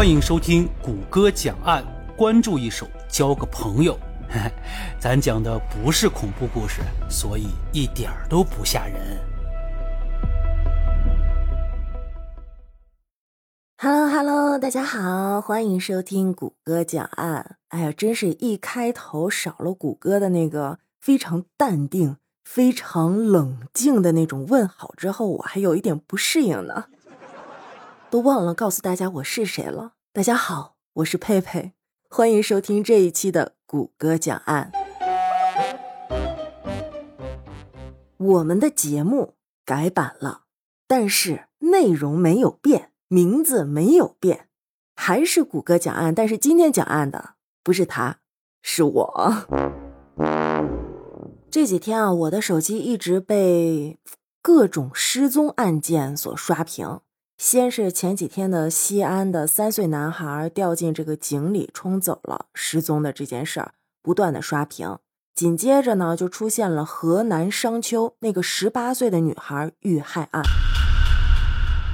欢迎收听谷歌讲案，关注一手交个朋友。咱讲的不是恐怖故事，所以一点儿都不吓人。Hello Hello，大家好，欢迎收听谷歌讲案。哎呀，真是一开头少了谷歌的那个非常淡定、非常冷静的那种问好之后，我还有一点不适应呢。都忘了告诉大家我是谁了。大家好，我是佩佩，欢迎收听这一期的谷歌讲案。我们的节目改版了，但是内容没有变，名字没有变，还是谷歌讲案。但是今天讲案的不是他，是我。这几天啊，我的手机一直被各种失踪案件所刷屏。先是前几天的西安的三岁男孩掉进这个井里冲走了，失踪的这件事儿不断的刷屏。紧接着呢，就出现了河南商丘那个十八岁的女孩遇害案。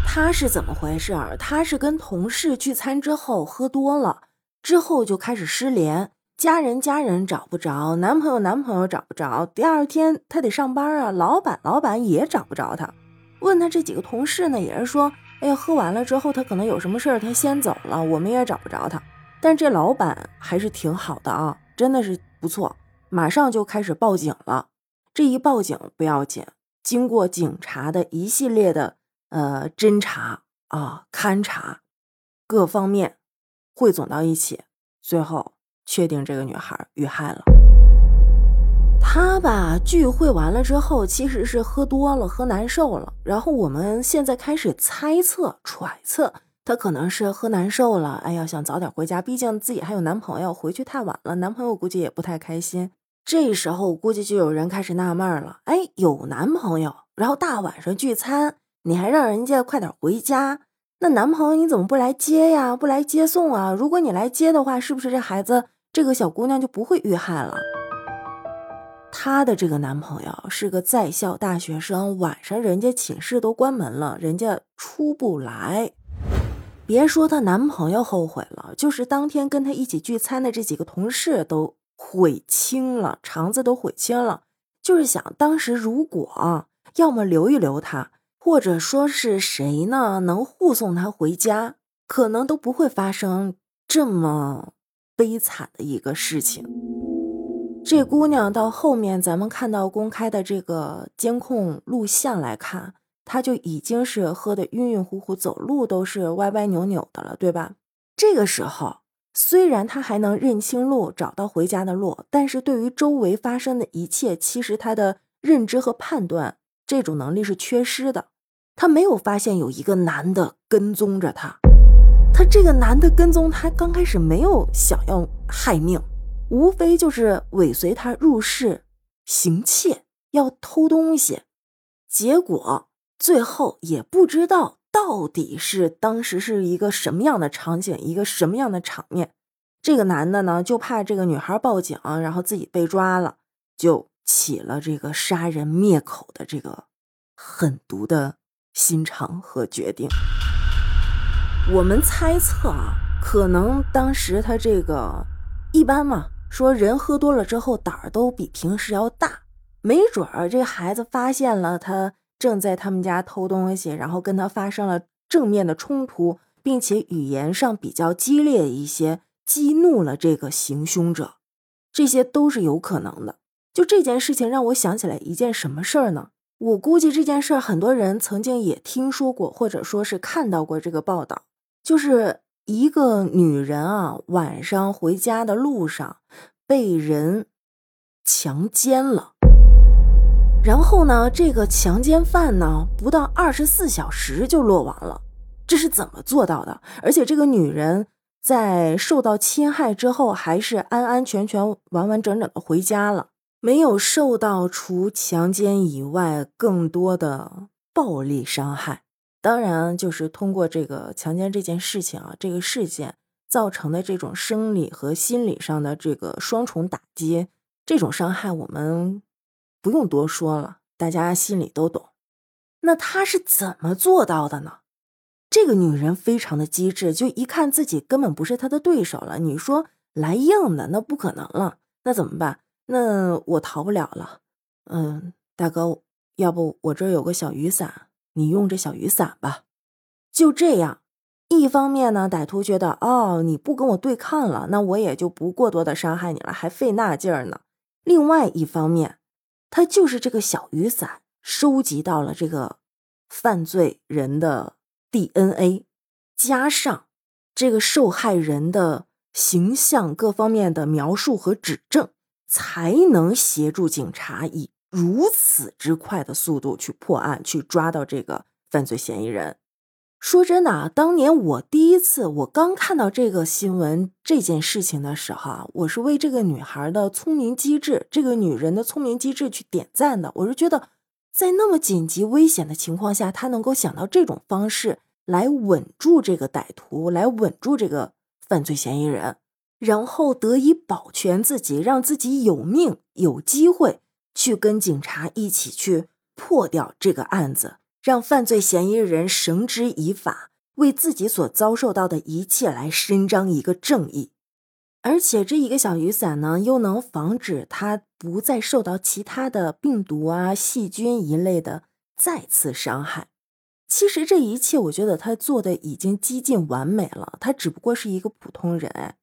她是怎么回事？她是跟同事聚餐之后喝多了，之后就开始失联，家人家人找不着，男朋友男朋友找不着。第二天她得上班啊，老板老板也找不着她。问他这几个同事呢，也是说。哎呀，喝完了之后，他可能有什么事儿，他先走了，我们也找不着他。但这老板还是挺好的啊，真的是不错，马上就开始报警了。这一报警不要紧，经过警察的一系列的呃侦查啊、勘查，各方面汇总到一起，最后确定这个女孩遇害了。他吧，聚会完了之后，其实是喝多了，喝难受了。然后我们现在开始猜测、揣测，他可能是喝难受了。哎呀，想早点回家，毕竟自己还有男朋友，回去太晚了，男朋友估计也不太开心。这时候估计就有人开始纳闷了：哎，有男朋友，然后大晚上聚餐，你还让人家快点回家，那男朋友你怎么不来接呀？不来接送啊？如果你来接的话，是不是这孩子，这个小姑娘就不会遇害了？她的这个男朋友是个在校大学生，晚上人家寝室都关门了，人家出不来。别说她男朋友后悔了，就是当天跟她一起聚餐的这几个同事都悔青了，肠子都悔青了。就是想当时如果要么留一留她，或者说是谁呢能护送她回家，可能都不会发生这么悲惨的一个事情。这姑娘到后面，咱们看到公开的这个监控录像来看，她就已经是喝得晕晕乎乎，走路都是歪歪扭扭的了，对吧？这个时候，虽然她还能认清路，找到回家的路，但是对于周围发生的一切，其实她的认知和判断这种能力是缺失的。她没有发现有一个男的跟踪着她，她这个男的跟踪她，刚开始没有想要害命。无非就是尾随他入室行窃，要偷东西，结果最后也不知道到底是当时是一个什么样的场景，一个什么样的场面。这个男的呢，就怕这个女孩报警，然后自己被抓了，就起了这个杀人灭口的这个狠毒的心肠和决定。我们猜测啊，可能当时他这个一般嘛。说人喝多了之后胆儿都比平时要大，没准儿这孩子发现了他正在他们家偷东西，然后跟他发生了正面的冲突，并且语言上比较激烈一些，激怒了这个行凶者，这些都是有可能的。就这件事情让我想起来一件什么事儿呢？我估计这件事儿很多人曾经也听说过，或者说是看到过这个报道，就是。一个女人啊，晚上回家的路上被人强奸了，然后呢，这个强奸犯呢，不到二十四小时就落网了。这是怎么做到的？而且这个女人在受到侵害之后，还是安安全全、完完整整的回家了，没有受到除强奸以外更多的暴力伤害。当然，就是通过这个强奸这件事情啊，这个事件造成的这种生理和心理上的这个双重打击，这种伤害我们不用多说了，大家心里都懂。那他是怎么做到的呢？这个女人非常的机智，就一看自己根本不是他的对手了。你说来硬的那不可能了，那怎么办？那我逃不了了。嗯，大哥，要不我这儿有个小雨伞，你用这小雨伞吧。就这样，一方面呢，歹徒觉得哦，你不跟我对抗了，那我也就不过多的伤害你了，还费那劲儿呢。另外一方面，他就是这个小雨伞收集到了这个犯罪人的 DNA，加上这个受害人的形象各方面的描述和指证，才能协助警察以如此之快的速度去破案，去抓到这个犯罪嫌疑人。说真的啊，当年我第一次我刚看到这个新闻这件事情的时候啊，我是为这个女孩的聪明机智，这个女人的聪明机智去点赞的。我是觉得，在那么紧急危险的情况下，她能够想到这种方式来稳住这个歹徒，来稳住这个犯罪嫌疑人，然后得以保全自己，让自己有命有机会去跟警察一起去破掉这个案子。让犯罪嫌疑人绳之以法，为自己所遭受到的一切来伸张一个正义，而且这一个小雨伞呢，又能防止他不再受到其他的病毒啊、细菌一类的再次伤害。其实这一切，我觉得他做的已经几近完美了。他只不过是一个普通人，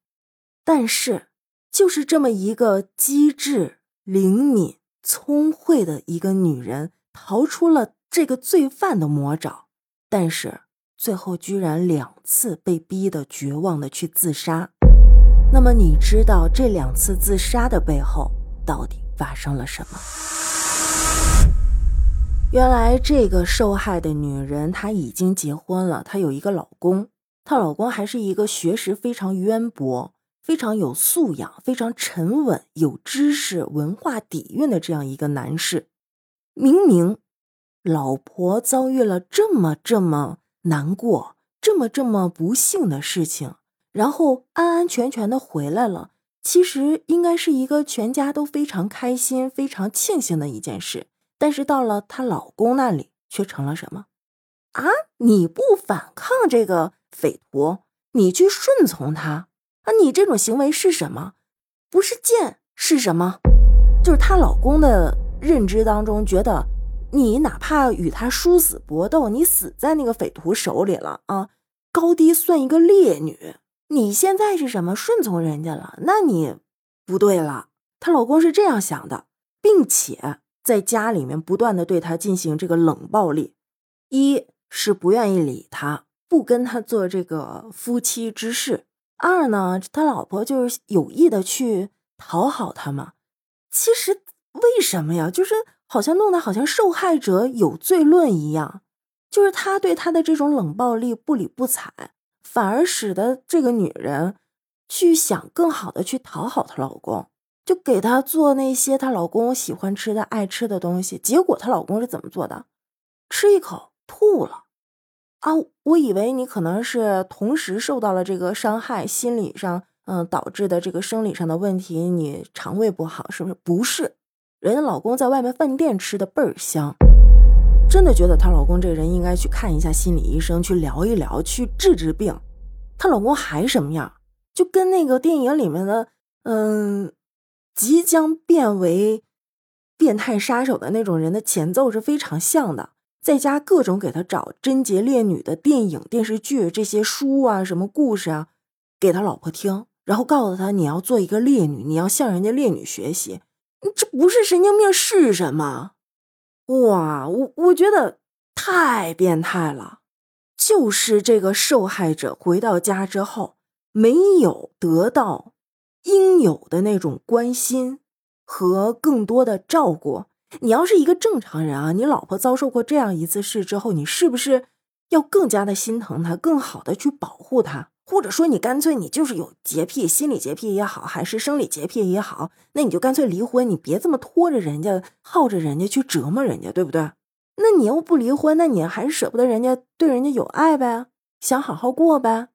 但是就是这么一个机智、灵敏、聪慧的一个女人，逃出了。这个罪犯的魔爪，但是最后居然两次被逼得绝望的去自杀。那么你知道这两次自杀的背后到底发生了什么？原来这个受害的女人她已经结婚了，她有一个老公，她老公还是一个学识非常渊博、非常有素养、非常沉稳、有知识、文化底蕴的这样一个男士。明明。老婆遭遇了这么这么难过、这么这么不幸的事情，然后安安全全的回来了，其实应该是一个全家都非常开心、非常庆幸的一件事。但是到了她老公那里，却成了什么？啊！你不反抗这个匪徒，你去顺从他啊！你这种行为是什么？不是贱是什么？就是她老公的认知当中觉得。你哪怕与他殊死搏斗，你死在那个匪徒手里了啊！高低算一个烈女，你现在是什么顺从人家了？那你不对了。她老公是这样想的，并且在家里面不断的对她进行这个冷暴力，一是不愿意理她，不跟她做这个夫妻之事；二呢，他老婆就是有意的去讨好他嘛。其实为什么呀？就是。好像弄得好像受害者有罪论一样，就是他对他的这种冷暴力不理不睬，反而使得这个女人去想更好的去讨好她老公，就给她做那些她老公喜欢吃的、爱吃的东西。结果她老公是怎么做的？吃一口吐了啊！我以为你可能是同时受到了这个伤害，心理上嗯导致的这个生理上的问题，你肠胃不好是不是？不是。人家老公在外面饭店吃的倍儿香，真的觉得她老公这人应该去看一下心理医生，去聊一聊，去治治病。她老公还什么样？就跟那个电影里面的，嗯，即将变为变态杀手的那种人的前奏是非常像的。在家各种给他找贞洁烈女的电影、电视剧这些书啊，什么故事啊，给他老婆听，然后告诉他你要做一个烈女，你要向人家烈女学习。这不是神经病是什么？哇，我我觉得太变态了。就是这个受害者回到家之后，没有得到应有的那种关心和更多的照顾。你要是一个正常人啊，你老婆遭受过这样一次事之后，你是不是要更加的心疼她，更好的去保护她？或者说你干脆你就是有洁癖，心理洁癖也好，还是生理洁癖也好，那你就干脆离婚，你别这么拖着人家，耗着人家去折磨人家，对不对？那你又不离婚，那你还是舍不得人家对人家有爱呗，想好好过呗？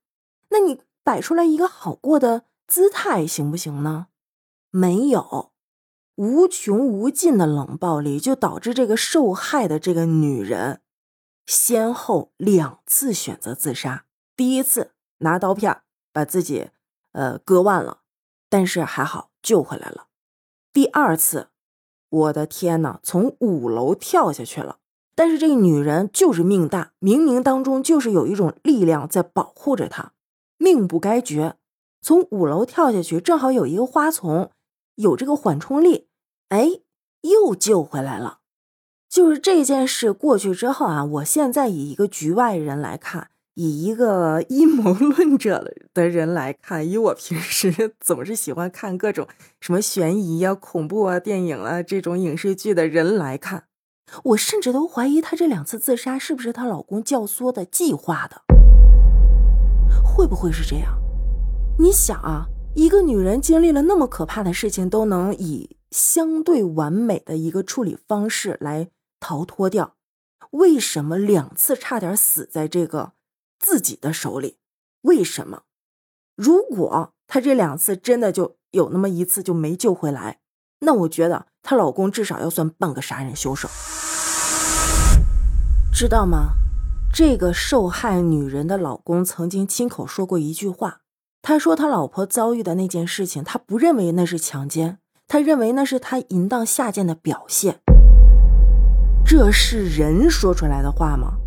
那你摆出来一个好过的姿态行不行呢？没有，无穷无尽的冷暴力就导致这个受害的这个女人先后两次选择自杀。第一次拿刀片把自己呃割腕了，但是还好救回来了。第二次，我的天呐，从五楼跳下去了。但是这个女人就是命大，冥冥当中就是有一种力量在保护着她，命不该绝。从五楼跳下去，正好有一个花丛，有这个缓冲力，哎，又救回来了。就是这件事过去之后啊，我现在以一个局外人来看，以一个阴谋论者的人来看，以我平时 总是喜欢看各种什么悬疑啊、恐怖啊电影啊这种影视剧的人来看。我甚至都怀疑她这两次自杀是不是她老公教唆的、计划的？会不会是这样？你想啊，一个女人经历了那么可怕的事情，都能以相对完美的一个处理方式来逃脱掉，为什么两次差点死在这个自己的手里？为什么？如果她这两次真的就有那么一次就没救回来，那我觉得她老公至少要算半个杀人凶手。知道吗？这个受害女人的老公曾经亲口说过一句话，他说他老婆遭遇的那件事情，他不认为那是强奸，他认为那是他淫荡下贱的表现。这是人说出来的话吗？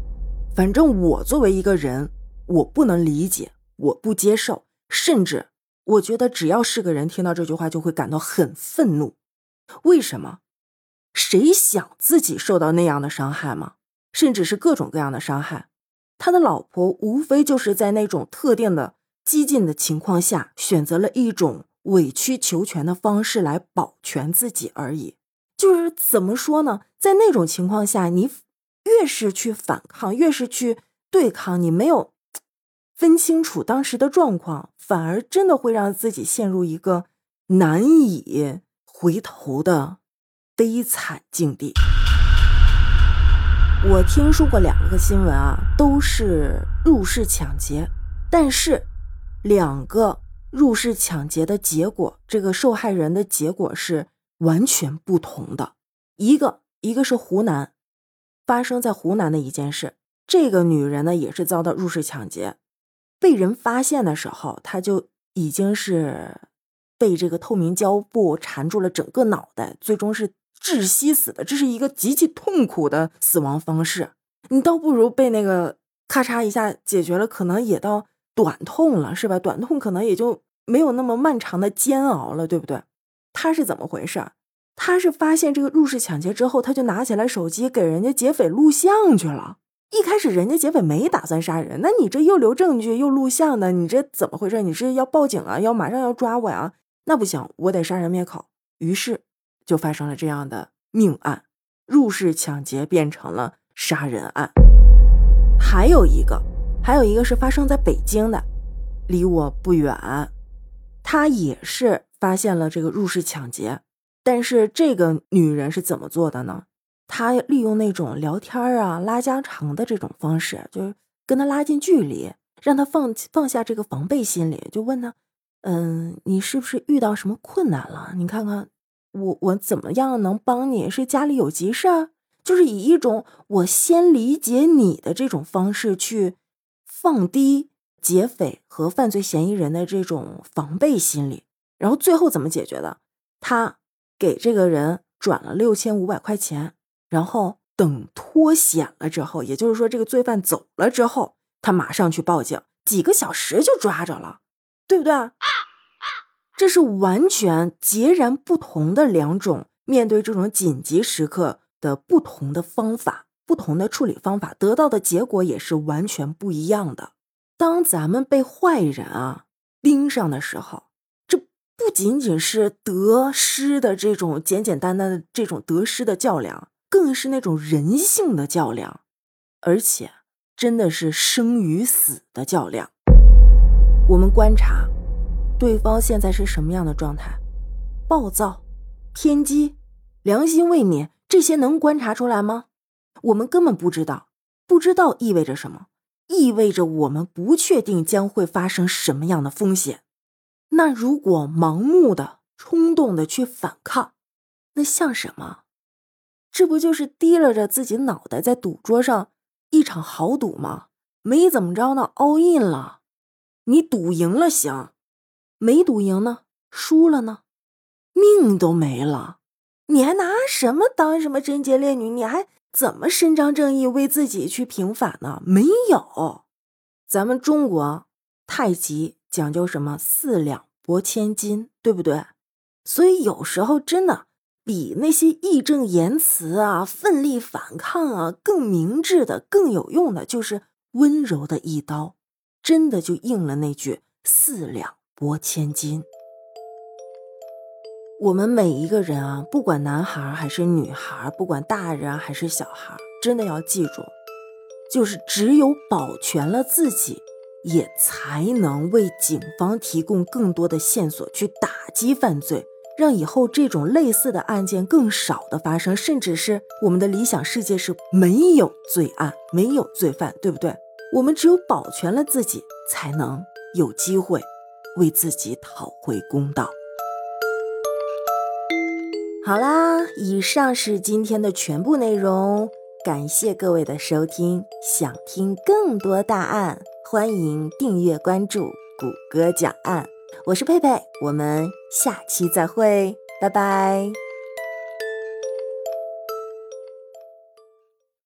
反正我作为一个人，我不能理解，我不接受，甚至我觉得只要是个人听到这句话就会感到很愤怒。为什么？谁想自己受到那样的伤害吗？甚至是各种各样的伤害，他的老婆无非就是在那种特定的激进的情况下，选择了一种委曲求全的方式来保全自己而已。就是怎么说呢？在那种情况下，你越是去反抗，越是去对抗，你没有分清楚当时的状况，反而真的会让自己陷入一个难以回头的悲惨境地。我听说过两个新闻啊，都是入室抢劫，但是两个入室抢劫的结果，这个受害人的结果是完全不同的。一个一个是湖南，发生在湖南的一件事，这个女人呢也是遭到入室抢劫，被人发现的时候，她就已经是被这个透明胶布缠住了整个脑袋，最终是。窒息死的，这是一个极其痛苦的死亡方式。你倒不如被那个咔嚓一下解决了，可能也到短痛了，是吧？短痛可能也就没有那么漫长的煎熬了，对不对？他是怎么回事？他是发现这个入室抢劫之后，他就拿起来手机给人家劫匪录像去了。一开始人家劫匪没打算杀人，那你这又留证据又录像的，你这怎么回事？你是要报警啊？要马上要抓我呀？那不行，我得杀人灭口。于是。就发生了这样的命案，入室抢劫变成了杀人案。还有一个，还有一个是发生在北京的，离我不远。他也是发现了这个入室抢劫，但是这个女人是怎么做的呢？她利用那种聊天啊、拉家常的这种方式，就是跟他拉近距离，让他放放下这个防备心理，就问他：“嗯，你是不是遇到什么困难了？你看看。”我我怎么样能帮你？是家里有急事儿？就是以一种我先理解你的这种方式去放低劫匪和犯罪嫌疑人的这种防备心理，然后最后怎么解决的？他给这个人转了六千五百块钱，然后等脱险了之后，也就是说这个罪犯走了之后，他马上去报警，几个小时就抓着了，对不对啊？这是完全截然不同的两种面对这种紧急时刻的不同的方法，不同的处理方法，得到的结果也是完全不一样的。当咱们被坏人啊盯上的时候，这不仅仅是得失的这种简简单单的这种得失的较量，更是那种人性的较量，而且真的是生与死的较量。我们观察。对方现在是什么样的状态？暴躁、偏激、良心未泯，这些能观察出来吗？我们根本不知道。不知道意味着什么？意味着我们不确定将会发生什么样的风险。那如果盲目的、冲动的去反抗，那像什么？这不就是提拉着自己脑袋在赌桌上一场豪赌吗，没怎么着呢，all in 了。你赌赢了行，没赌赢呢，输了呢，命都没了。你还拿什么当什么贞洁烈女？你还怎么伸张正义，为自己去平反呢？没有，咱们中国太极讲究什么？四两拨千斤，对不对？所以有时候真的比那些义正言辞啊、奋力反抗啊更明智的、更有用的，就是温柔的一刀，真的就应了那句“四两拨千斤”。我们每一个人啊，不管男孩还是女孩，不管大人还是小孩，真的要记住，就是只有保全了自己，也才能为警方提供更多的线索去打击犯罪，让以后这种类似的案件更少的发生，甚至是我们的理想世界是没有罪案、没有罪犯，对不对？我们只有保全了自己，才能有机会为自己讨回公道。好啦，以上是今天的全部内容，感谢各位的收听。想听更多大案，欢迎订阅关注谷歌讲案。我是佩佩，我们下期再会，拜拜。